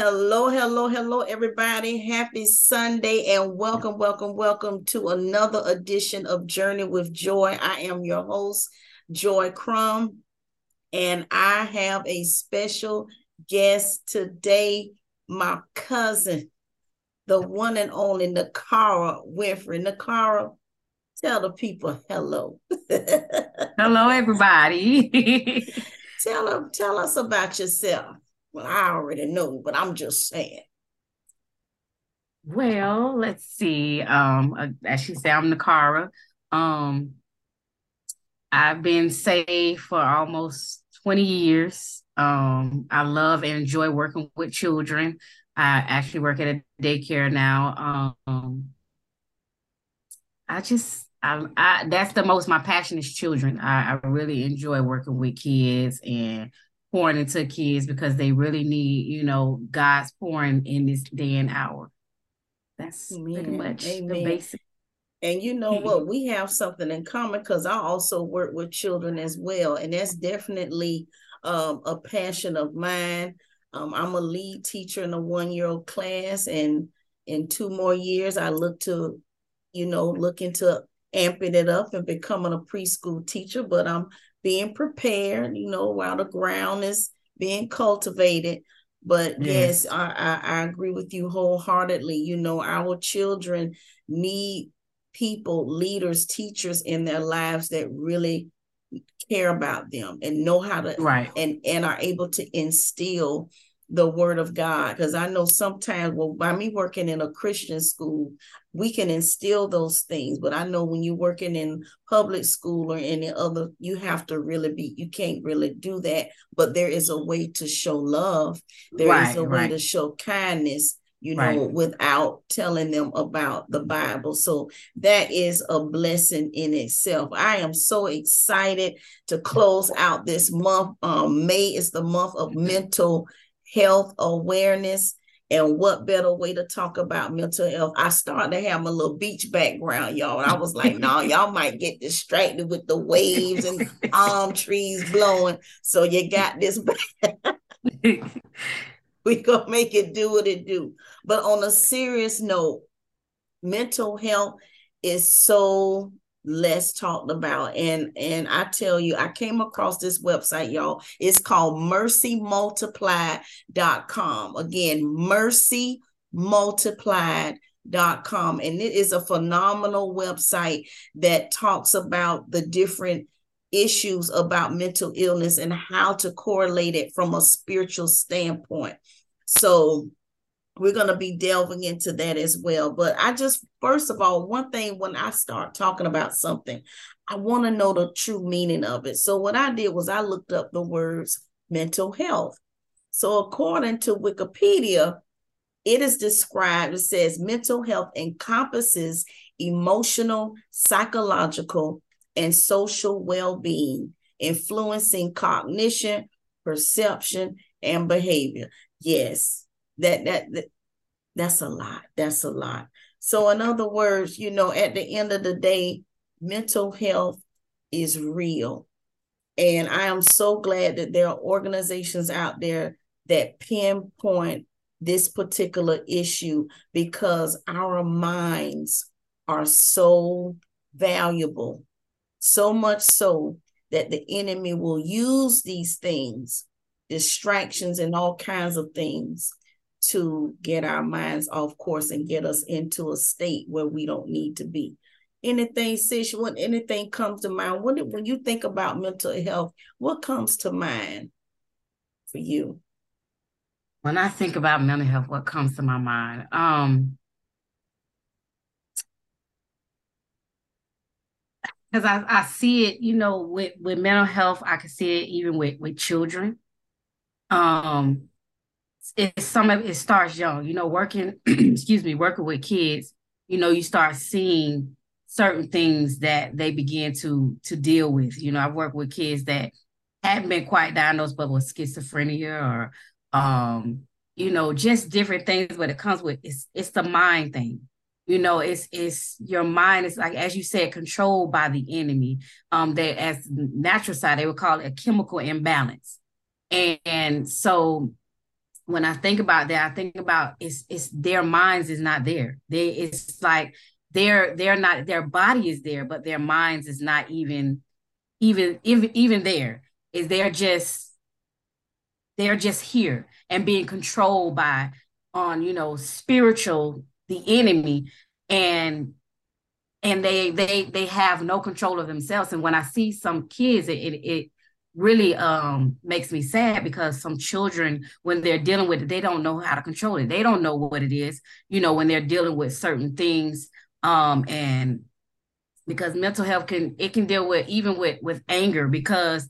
Hello, hello, hello, everybody. Happy Sunday and welcome, welcome, welcome to another edition of Journey with Joy. I am your host, Joy Crumb, and I have a special guest today, my cousin, the one and only Nakara Winfrey. Nakara, tell the people hello. hello, everybody. tell them, tell us about yourself. Well, I already know, but I'm just saying. Well, let's see. Um, uh, as she said, I'm Nakara. Um, I've been saved for almost 20 years. Um, I love and enjoy working with children. I actually work at a daycare now. Um, I just I, I that's the most my passion is children. I, I really enjoy working with kids and pouring into kids because they really need, you know, God's pouring in this day and hour. That's Amen. pretty much Amen. the basic. And you know what? We have something in common because I also work with children as well. And that's definitely um, a passion of mine. Um, I'm a lead teacher in a one year old class. And in two more years, I look to, you know, look into amping it up and becoming a preschool teacher. But I'm being prepared, you know, while the ground is being cultivated. But yes, yes I, I, I agree with you wholeheartedly. You know, our children need people, leaders, teachers in their lives that really care about them and know how to right and and are able to instill the word of God. Because I know sometimes, well, by me working in a Christian school, we can instill those things. But I know when you're working in public school or any other, you have to really be, you can't really do that. But there is a way to show love, There right, is a way right. to show kindness. You know, right. without telling them about the Bible. So that is a blessing in itself. I am so excited to close out this month. Um, May is the month of mental health awareness. And what better way to talk about mental health? I started to have a little beach background, y'all. I was like, no, nah, y'all might get distracted with the waves and palm trees blowing. So you got this. we gonna make it do what it do. But on a serious note, mental health is so less talked about. And and i tell you i came across this website y'all. It's called mercymultiplied.com again mercymultiplied.com and it is a phenomenal website that talks about the different issues about mental illness and how to correlate it from a spiritual standpoint. So we're going to be delving into that as well. But I just, first of all, one thing when I start talking about something, I want to know the true meaning of it. So what I did was I looked up the words mental health. So according to Wikipedia, it is described, it says mental health encompasses emotional, psychological, and social well being, influencing cognition, perception, and behavior. Yes, that that, that that's a lot that's a lot. So in other words you know at the end of the day mental health is real. And i am so glad that there are organizations out there that pinpoint this particular issue because our minds are so valuable so much so that the enemy will use these things distractions and all kinds of things to get our minds off course and get us into a state where we don't need to be. Anything, sis, when anything comes to mind, when, when you think about mental health, what comes to mind for you? When I think about mental health, what comes to my mind? Um, because I, I see it, you know, with, with mental health, I can see it even with, with children. Um, it's some of it starts young, you know, working, excuse me, working with kids, you know, you start seeing certain things that they begin to to deal with. You know, I've worked with kids that haven't been quite diagnosed, but with schizophrenia or um, you know, just different things, but it comes with it's it's the mind thing. You know, it's it's your mind is like as you said, controlled by the enemy. Um, that as natural side, they would call it a chemical imbalance. And, and so when I think about that, I think about it's it's their minds is not there. They it's like they're they're not their body is there, but their minds is not even even even even there. Is they're just they're just here and being controlled by on you know spiritual the enemy and and they they they have no control of themselves and when i see some kids it it, it really um makes me sad because some children when they're dealing with it they don't know how to control it. They don't know what it is you know when they're dealing with certain things um and because mental health can it can deal with even with with anger because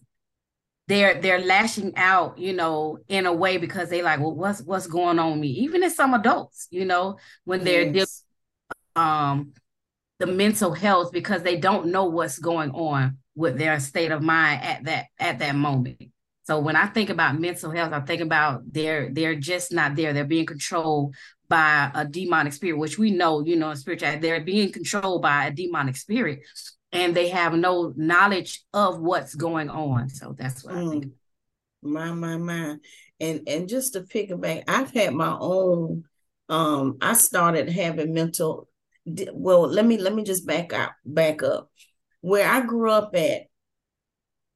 they're they're lashing out you know in a way because they like well what's what's going on with me? Even as some adults you know when they're yes. dealing um the mental health because they don't know what's going on with their state of mind at that at that moment. So when I think about mental health, I think about they're they're just not there. They're being controlled by a demonic spirit, which we know, you know, spiritual, they're being controlled by a demonic spirit and they have no knowledge of what's going on. So that's what mm. I think. My, my, my. And and just to pick it back, I've had my own um, I started having mental well, let me let me just back up back up where I grew up at,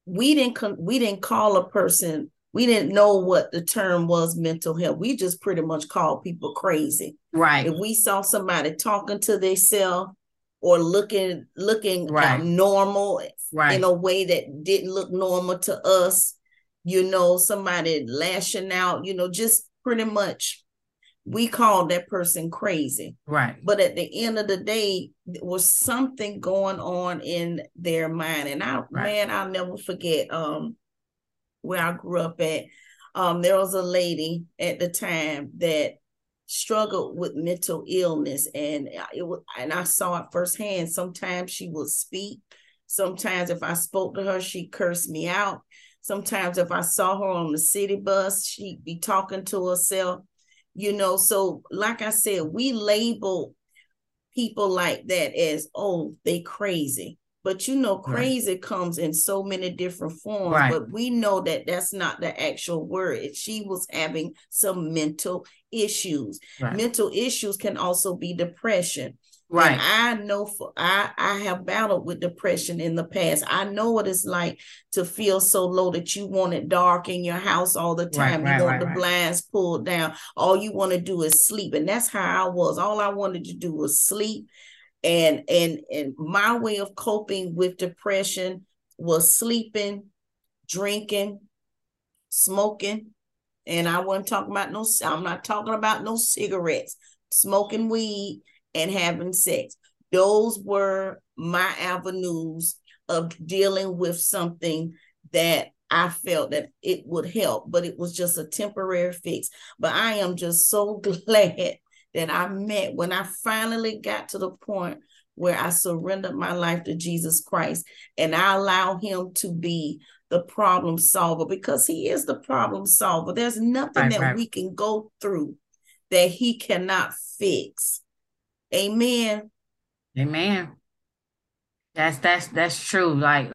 we didn't we didn't call a person, we didn't know what the term was mental health. We just pretty much called people crazy. Right. If we saw somebody talking to themselves or looking looking uh, right. normal right. in a way that didn't look normal to us, you know, somebody lashing out, you know, just pretty much we called that person crazy. Right. But at the end of the day, there was something going on in their mind. And I right. man, I'll never forget um where I grew up at. Um, there was a lady at the time that struggled with mental illness and it was and I saw it firsthand. Sometimes she would speak. Sometimes if I spoke to her, she cursed me out. Sometimes if I saw her on the city bus, she'd be talking to herself you know so like i said we label people like that as oh they crazy but you know crazy right. comes in so many different forms right. but we know that that's not the actual word she was having some mental issues right. mental issues can also be depression Right. And I know for I I have battled with depression in the past. I know what it's like to feel so low that you want it dark in your house all the time. Right, you right, want right, the blinds pulled down. All you want to do is sleep. And that's how I was. All I wanted to do was sleep. And and and my way of coping with depression was sleeping, drinking, smoking. And I wasn't talking about no, I'm not talking about no cigarettes, smoking weed and having sex. Those were my avenues of dealing with something that I felt that it would help, but it was just a temporary fix. But I am just so glad that I met when I finally got to the point where I surrendered my life to Jesus Christ and I allow him to be the problem solver because he is the problem solver. There's nothing right, that right. we can go through that he cannot fix. Amen. Amen. That's that's that's true. Like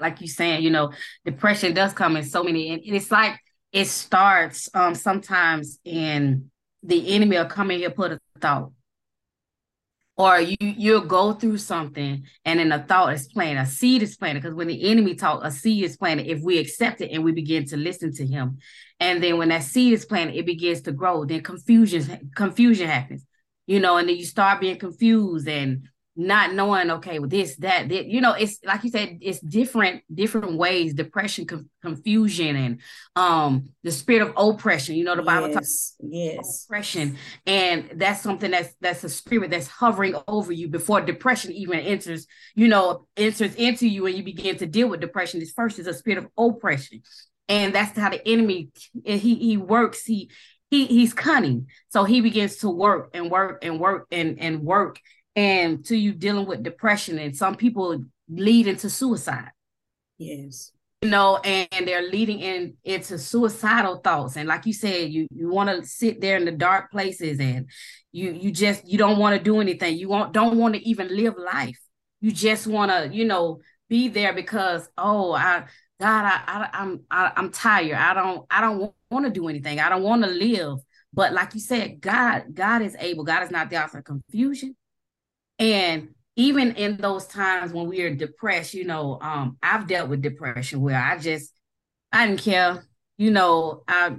like you saying, you know, depression does come in so many, and it's like it starts um sometimes in the enemy will come in here put a thought. Or you you'll go through something and then a thought is planted, a seed is planted. Because when the enemy talk, a seed is planted. If we accept it and we begin to listen to him, and then when that seed is planted, it begins to grow. Then confusion confusion happens you know, and then you start being confused and not knowing, okay, with this, that, that, you know, it's like you said, it's different, different ways, depression, com- confusion, and um the spirit of oppression. You know, the Bible yes, talks yes. oppression, and that's something that's that's a spirit that's hovering over you before depression even enters, you know, enters into you, and you begin to deal with depression. This first is a spirit of oppression and that's how the enemy he he works he he he's cunning. So he begins to work and work and work and and work and to you dealing with depression and some people lead into suicide. Yes. You know, and, and they're leading in into suicidal thoughts. And like you said, you you want to sit there in the dark places and you you just you don't want to do anything. You want don't want to even live life. You just want to, you know, be there because oh, I God, I, I I'm I, I'm tired. I don't I don't want to do anything. I don't want to live. But like you said, God God is able. God is not the author of confusion. And even in those times when we are depressed, you know, um, I've dealt with depression where I just I didn't care. You know, I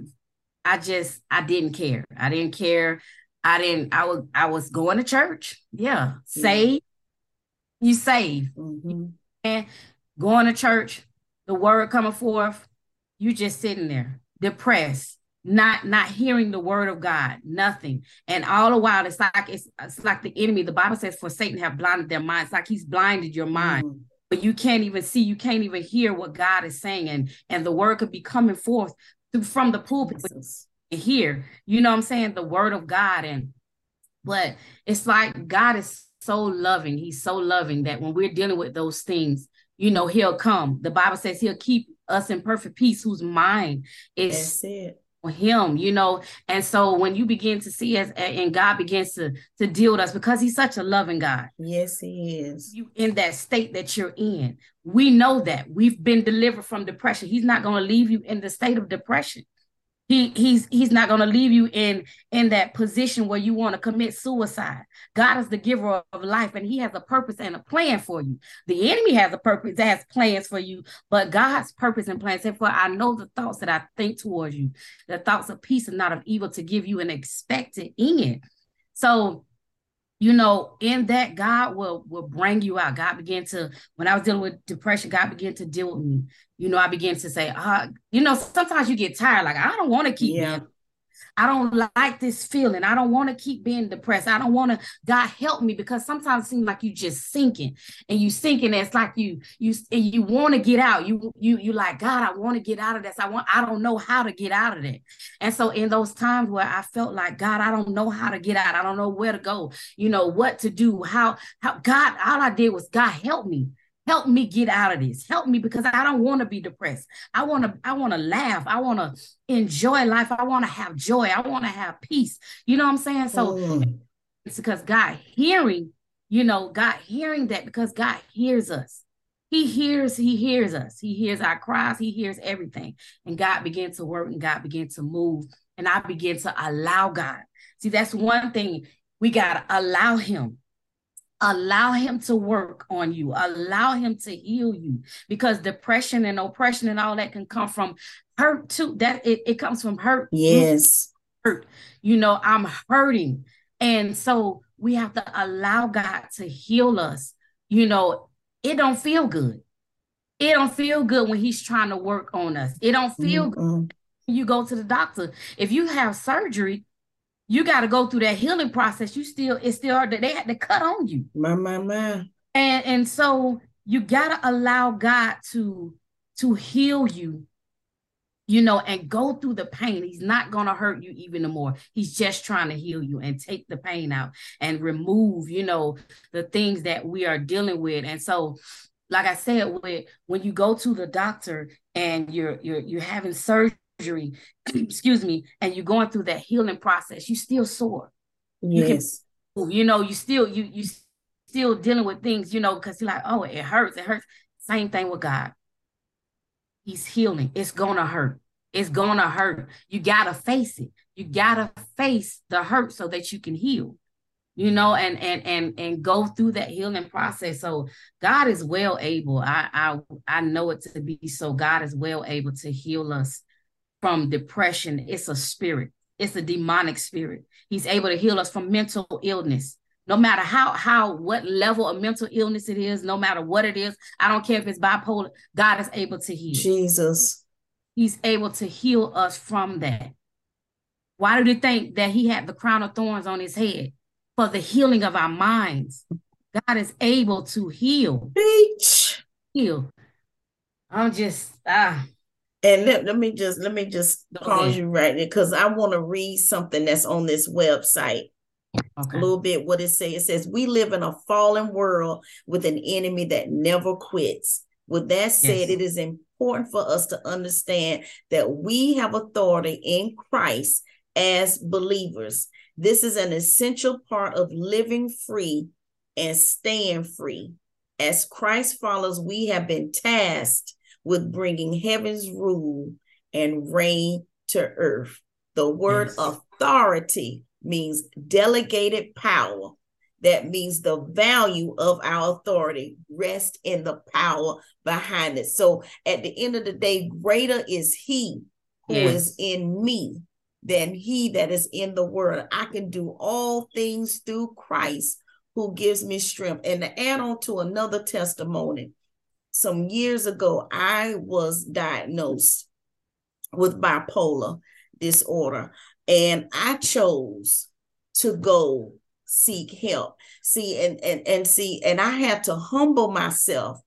I just I didn't care. I didn't care. I didn't I was I was going to church. Yeah. Save. You save. Mm-hmm. And going to church, the word coming forth, you just sitting there depressed, not not hearing the word of God, nothing. And all the while, it's like it's, it's like the enemy. The Bible says, "For Satan have blinded their minds." like he's blinded your mind, mm. but you can't even see, you can't even hear what God is saying, and and the word could be coming forth through, from the pulpit And here. You know what I'm saying? The word of God, and but it's like God is so loving. He's so loving that when we're dealing with those things, you know, He'll come. The Bible says He'll keep us in perfect peace, whose mind is it. for him you know? And so when you begin to see us and god begins to to deal with us because he's such a loving god yes he is. you in that state that you're in. We know that. We've been delivered from depression. He's not going to leave you in the state of depression he he's he's not going to leave you in in that position where you want to commit suicide. God is the giver of life and he has a purpose and a plan for you. The enemy has a purpose, that has plans for you, but God's purpose and plans. Therefore, I know the thoughts that I think towards you, the thoughts of peace and not of evil to give you an expected end. So you know, in that God will will bring you out. God began to, when I was dealing with depression, God began to deal with me. You know, I began to say, uh, you know, sometimes you get tired, like I don't want to keep yeah. I don't like this feeling. I don't want to keep being depressed. I don't want to, God help me, because sometimes it seems like you just sinking and you sinking. It's like you, you, and you want to get out. You, you, you like, God, I want to get out of this. I want, I don't know how to get out of it. And so in those times where I felt like, God, I don't know how to get out. I don't know where to go, you know, what to do, how, how God, all I did was God help me help me get out of this. Help me because i don't want to be depressed. I want to i want to laugh. I want to enjoy life. I want to have joy. I want to have peace. You know what i'm saying? So mm. it's because god hearing you know god hearing that because god hears us. He hears he hears us. He hears our cries. He hears everything. And god began to work and god began to move. And i began to allow god. See that's one thing. We got to allow him allow him to work on you. Allow him to heal you. Because depression and oppression and all that can come from hurt too. That it, it comes from hurt. Yes. Hurt. You know i'm hurting. And so we have to allow god to heal us. You know it don't feel good. It don't feel good when he's trying to work on us. It don't feel mm-hmm. good you go to the doctor. If you have surgery you got to go through that healing process. You still, it's still they had to cut on you. My, my, my. And and so you gotta allow God to to heal you, you know, and go through the pain. He's not gonna hurt you even more. He's just trying to heal you and take the pain out and remove, you know, the things that we are dealing with. And so like I said, when, when you go to the doctor and you're you're you're having surgery surgery, excuse me, and you're going through that healing process, you still sore. Yes. You, can, you know, you still you you still dealing with things, you know, because you're like, oh, it hurts, it hurts. Same thing with God. He's healing. It's gonna hurt. It's gonna hurt. You gotta face it. You gotta face the hurt so that you can heal. You know, and and and and go through that healing process. So God is well able. I I I know it to be so. God is well able to heal us from depression. It's a spirit. It's a demonic spirit. He's able to heal us from mental illness. No matter how how what level of mental illness it is, no matter what it is, I don't care if it's bipolar, God is able to heal. Jesus. He's able to heal us from that. Why do you think that he had the crown of thorns on his head? For the healing of our minds. God is able to heal. Beach. Heal. I'm just ah and let, let me just let me just pause you right there because I want to read something that's on this website. Okay. A little bit what it says. It says, We live in a fallen world with an enemy that never quits. With that said, yes. it is important for us to understand that we have authority in Christ as believers. This is an essential part of living free and staying free. As Christ follows, we have been tasked with bringing heaven's rule and reign to earth. The word yes. authority means delegated power. That means the value of our authority rests in the power behind it. So at the end of the day, greater is He who yes. is in me than He that is in the world. I can do all things through Christ who gives me strength. And to add on to another testimony, some years ago, I was diagnosed with bipolar disorder, and I chose to go seek help. See, and and and see, and I had to humble myself.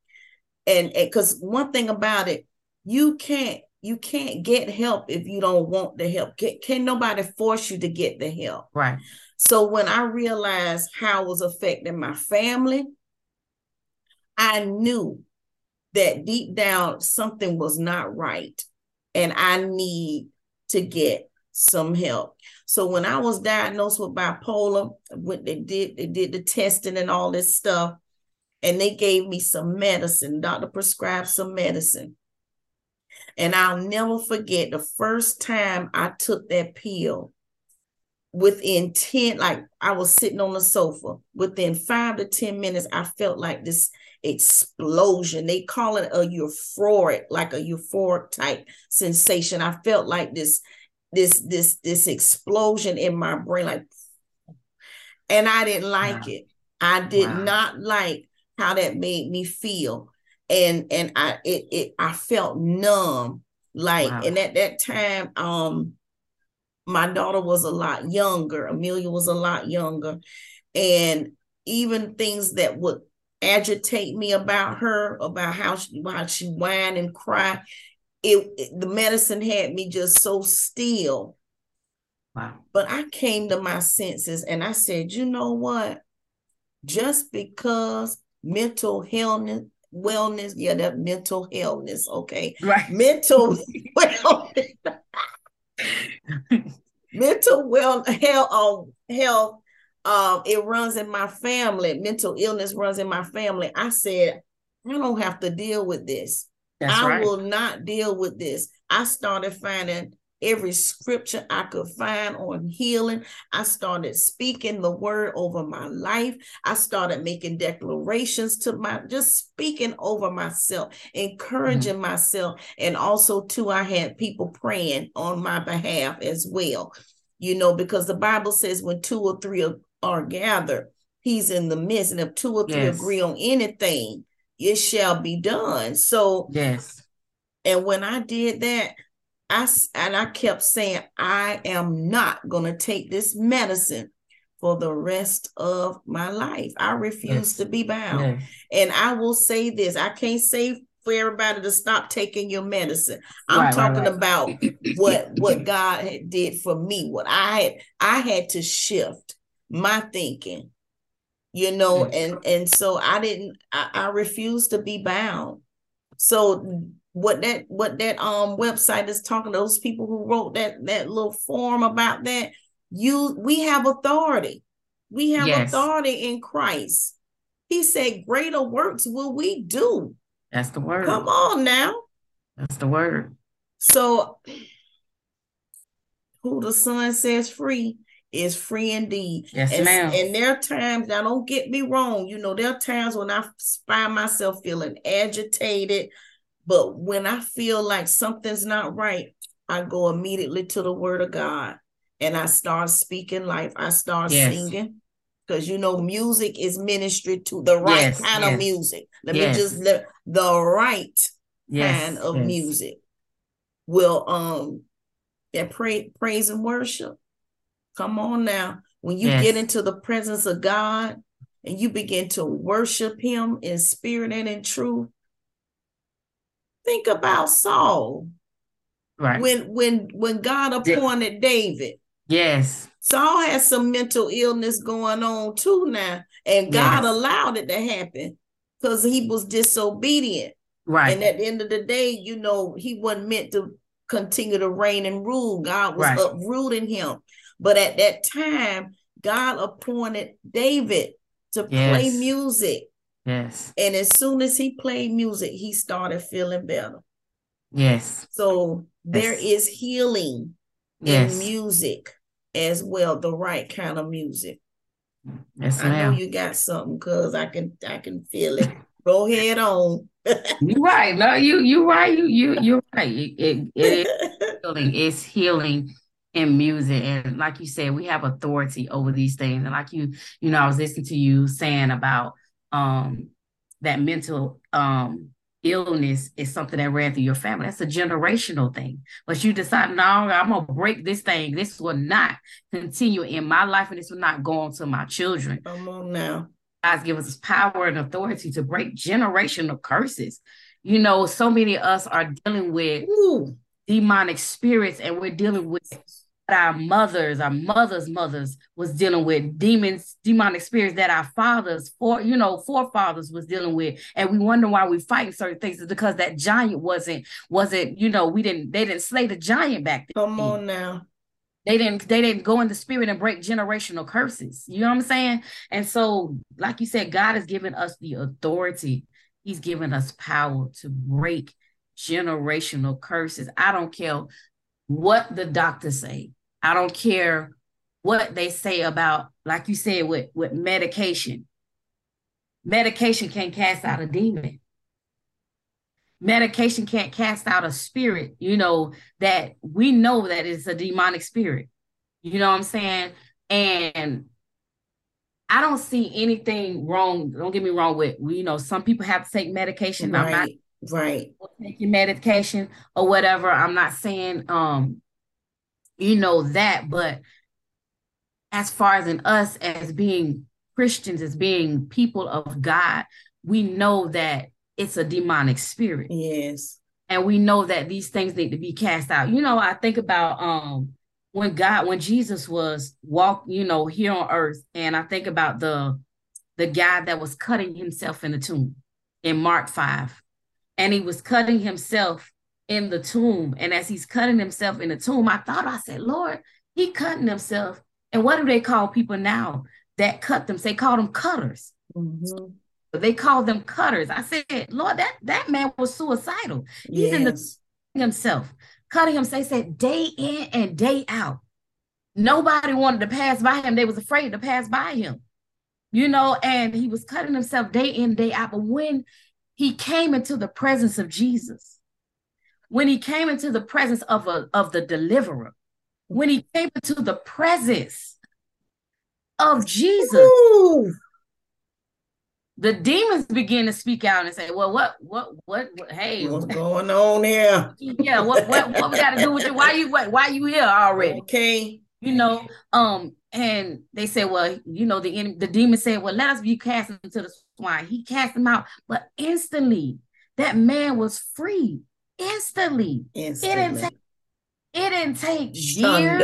And because one thing about it, you can't you can't get help if you don't want the help. Can, can nobody force you to get the help? Right. So when I realized how it was affecting my family, I knew that deep down something was not right and I need to get some help. So when I was diagnosed with bipolar, when they did they did the testing and all this stuff, and they gave me some medicine. Doctor prescribed some medicine. And I'll never forget the first time I took that pill within 10 like i was sitting on the sofa within five to 10 minutes i felt like this explosion they call it a euphoric like a euphoric type sensation i felt like this this this this explosion in my brain like and i didn't like wow. it i did wow. not like how that made me feel and and i it, it i felt numb like wow. and at that time um my daughter was a lot younger. Amelia was a lot younger. And even things that would agitate me about her, about how she how she whine and cry, it, it the medicine had me just so still. Wow. But I came to my senses and I said, you know what? Just because mental health wellness, yeah, that mental healthness, okay. Right. Mental wellness mental well health um, health um it runs in my family mental illness runs in my family i said i don't have to deal with this That's i right. will not deal with this i started finding every scripture I could find on healing. I started speaking the word over my life. I started making declarations to my just speaking over myself, encouraging mm-hmm. myself. And also, too, I had people praying on my behalf as well. You know, because the Bible says when two or three are, are gathered, he's in the midst. And if two or three yes. agree on anything, it shall be done. So, yes. And when I did that, I and I kept saying, I am not going to take this medicine for the rest of my life. I refuse yes. to be bound. Yes. And I will say this I can't say for everybody to stop taking your medicine. I'm right, talking right, right. about what what God did for me. What I had I had to shift my thinking, you know, yes. and and so I didn't I, I refused to be bound. So what that what that um website is talking to those people who wrote that that little form about that you we have authority we have yes. authority in christ he said greater works will we do that's the word come on now that's the word so who the son says free is free indeed. Yes, and, ma'am. And there are times, now don't get me wrong, you know, there are times when I find myself feeling agitated, but when I feel like something's not right, I go immediately to the word of God and I start speaking life. I start yes. singing because you know music is ministry to the right yes, kind yes. of music. Let me just let the right kind of music will um that pray praise and worship. Come on now. When you get into the presence of God and you begin to worship him in spirit and in truth, Think about Saul. Right. When when when God appointed. David. Yes. Saul has some mental illness going on too now. And God yes. allowed it to happen because he was disobedient. Right. And at the end of the day, you know, he wasn't meant to continue to reign and rule. God was right. uprooting him. But at that time, God appointed David to yes. play music Yes. And as soon as he played music, he started feeling better. Yes. So there Yes. is healing Yes. in music as well, the right kind of music. Yes, I know you got something because I can I can feel it. Go ahead on. you're right. No, you you right. You you you're right. It, it, it is healing. It's healing in music. And like you said, we have authority over these things. And like you, you know, I was listening to you saying about um that mental um illness is something that ran through your family. That's a generational thing. But you decide, no, I'm gonna break this thing. This will not continue in my life, and this will not go on to my children. Come on now. God's given us power and authority to break generational curses. You know, so many of us are dealing with Ooh, demonic spirits, and we're dealing with our mothers, our mothers' mothers was dealing with demons, demonic spirits that our fathers, for you know, forefathers was dealing with, and we wonder why we fighting certain things is because that giant wasn't wasn't you know we didn't they didn't slay the giant back then. come on now. They didn't they didn't go in the spirit and break generational curses. You know what I'm saying? And so, like you said, God has given us the authority. He's given us power to break generational curses. I don't care what the doctors say. I don't care what they say about, like you said, with, with medication. Medication can't cast out a demon. Medication can't cast out a spirit, you know, that we know that it's a demonic spirit. You know what I'm saying? And I don't see anything wrong. Don't get me wrong with, you know, some people have to take medication. I'm not Right, right. taking medication or whatever. I'm not saying um you know that, but as far as in us as being Christians, as being people of God, we know that it's a demonic spirit. Yes. And we know that these things need to be cast out. You know, I think about um when God, when Jesus was walk, you know, here on earth, and I think about the the guy that was cutting himself in the tomb in Mark 5 and he was cutting himself in the tomb. And as he's cutting himself in the tomb, I thought, I said, Lord, he cutting himself. And what do they call people now that cut them? They call them cutters. Mhm. They call them cutters. I said, Lord, that, that man was suicidal. He's in the Yes. himself, cutting himself. They said day in and day out. Nobody wanted to pass by him. They was afraid to pass by him. You know, and he was cutting himself day in, day out. But when he came into the presence of Jesus, when he came into the presence of a of the deliverer, when he came into the presence of Jesus, Ooh. the demons began to speak out and say, "Well, what, what, what, what hey, What's going on here? yeah, what, what, what we got to do with you? Why you, what, why you here already? Okay. You know, um, and they said, well, you know, the the demon said, well, let us be cast into the swine. He cast him out, but instantly that man was free. Instantly, Instantly. take- it didn't take years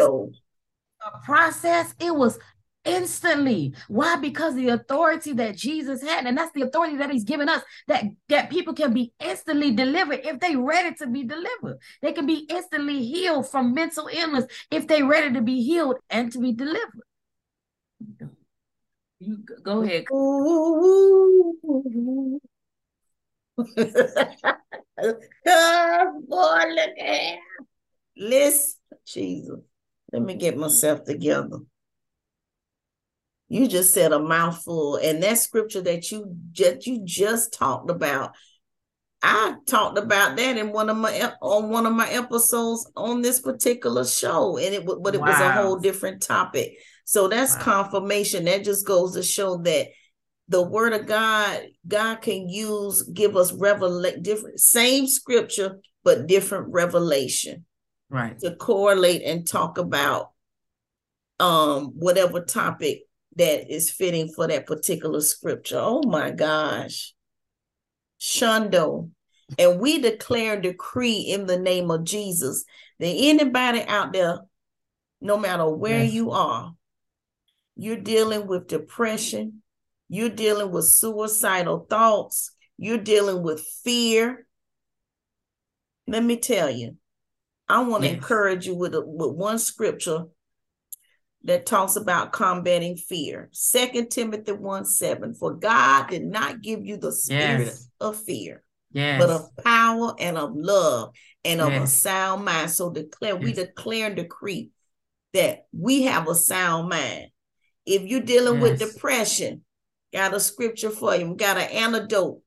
a process. It was instantly. Why? Because the authority that Jesus had, and that's the authority that He's given us, that that people can be instantly delivered if they ready to be delivered. They can be instantly healed from mental illness if they ready to be healed and to be delivered. You go ahead. Ooh. oh, boy, look at here. Listen, Jesus. Let me get myself together. You just said a mouthful, and that scripture that you just you just talked about. I talked about that in one of my on one of my episodes on this particular show, and it but it was a whole different topic. So that's Wow. confirmation. That just goes to show that the word of God, God can use, give us revelate different, same scripture, but different revelation Right. to correlate and talk about um whatever topic that is fitting for that particular scripture. Oh my gosh. Shundo. And we declare and decree in the name of Jesus that anybody out there, no matter where Yes. you are, you're dealing with depression, you're dealing with suicidal thoughts, you're dealing with fear. Let me tell you, I want to Yes. encourage you with, a, with one scripture that talks about combating fear. Second Timothy 1 7. For God did not give you the spirit yes. of fear, yes. but of power and of love and of a sound mind. So declare, we declare and decree that we have a sound mind. If you're dealing with depression, got a scripture for you, got an antidote.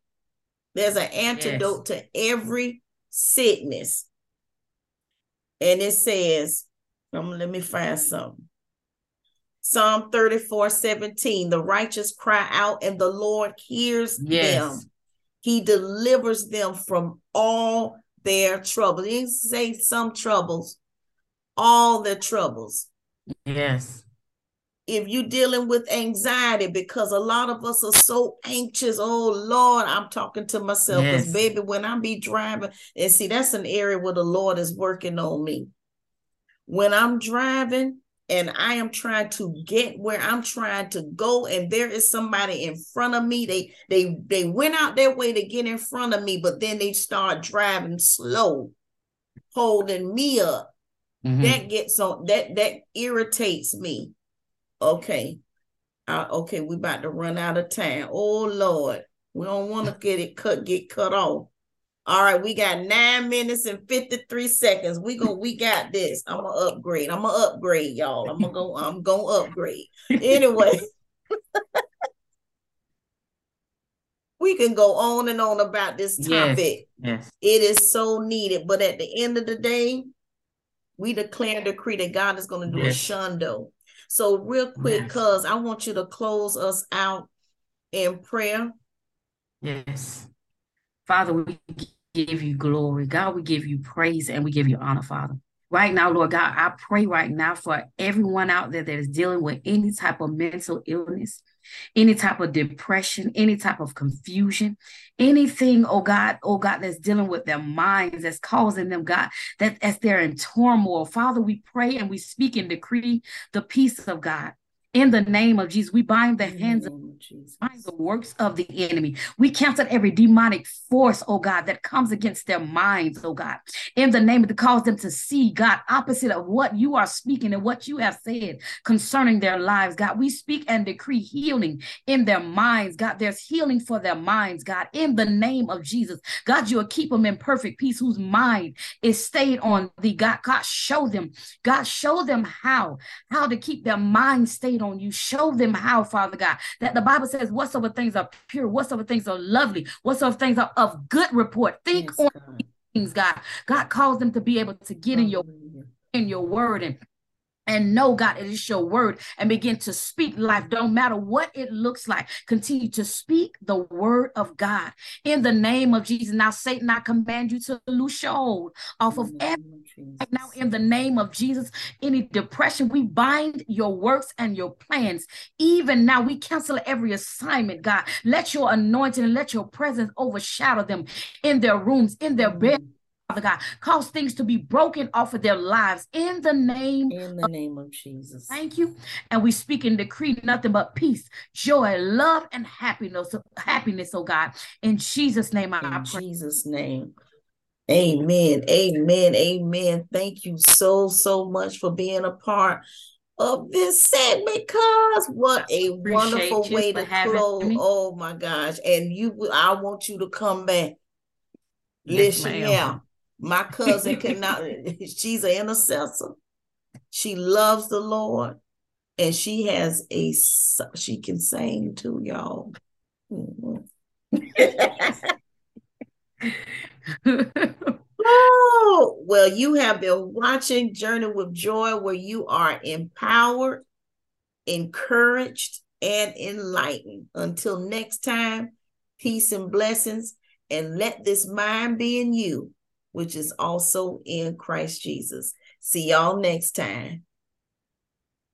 There's an antidote to every sickness. And it says, um, let me find something. Psalm 34 17. The righteous cry out, and the Lord hears yes. them. He delivers them from all their troubles. He didn't say some troubles, all their troubles. Yes. If you're dealing with anxiety, because a lot of us are so anxious, oh Lord, I'm talking to myself. Yes. baby, when I be driving, and see, that's an area where the Lord is working on me. When I'm driving, and I am trying to get where I'm trying to go and there is somebody in front of me they they they went out their way to get in front of me but then they start driving slow holding me up mm-hmm. that gets on that that irritates me okay uh, okay we about to run out of time oh lord we don't want to get it cut get cut off all right, we got nine minutes and 53 seconds. We go, we got this. I'm gonna upgrade. I'm gonna upgrade, y'all. I'm gonna go, I'm gonna upgrade. Anyway. we can go on and on about this topic. Yes, yes. It is so needed. But at the end of the day, we declare and decree that God is going to do yes. a shundo. So, real quick, because. I want you to close us out in prayer. Yes. Father, we give you glory. God, we give you praise and we give you honor, Father. Right now, Lord God, I pray right now for everyone out there that is dealing with any type of mental illness, any type of depression, any type of confusion, anything, oh God, oh God, that's dealing with their minds, that's causing them, God, that as they're in turmoil. Father, we pray and we speak and decree the peace of God in the name of Jesus, we bind the hands of Jesus. bind the works of the enemy. We cancel every demonic force, oh God, that comes against their minds, oh God. In the name of to cause them to see, God, opposite of what you are speaking and what you have said concerning their lives, God. We speak and decree healing in their minds, God. There's healing for their minds, God. In the name of Jesus, God, you will keep them in perfect peace, whose mind is stayed on thee. God, God, show them, God, show them how, how to keep their mind stayed on you. Show them how, Father God, that the Bible says whatsoever things are pure, whatsoever things are lovely, whatsoever things are of good report. Think yes, on God. things, God. God calls them to be able to get in your in your word and and know God it is your word and begin to speak life. Don't matter what it looks like. Continue to speak the word of God in the name of Jesus. Now, Satan, I command you to loose your hold off of everything right now in the name of Jesus. Any depression, we bind your works and your plans. Even now, we cancel every assignment, God. Let your anointing and let your presence overshadow them in their rooms, in their bed Father God. Cause things to be broken off of their lives in the name in the of, name of Jesus. Thank you. And we speak and decree nothing but peace, joy, love, and happiness. Happiness, oh God. In Jesus' name, I in pray. Jesus' name. Amen. Amen. Amen. Thank you so, so much for being a part of this segment cause what a wonderful way to close oh my gosh and you i want you to come back yes, listen yeah my cousin cannot, she's an intercessor. She loves the Lord and she has a, she can sing too, y'all. Mm-hmm. oh, well, you have been watching Journey with Joy, where you are empowered, encouraged, and enlightened. Until next time, peace and blessings, and let this mind be in you which is also in Christ Jesus. See y'all next time.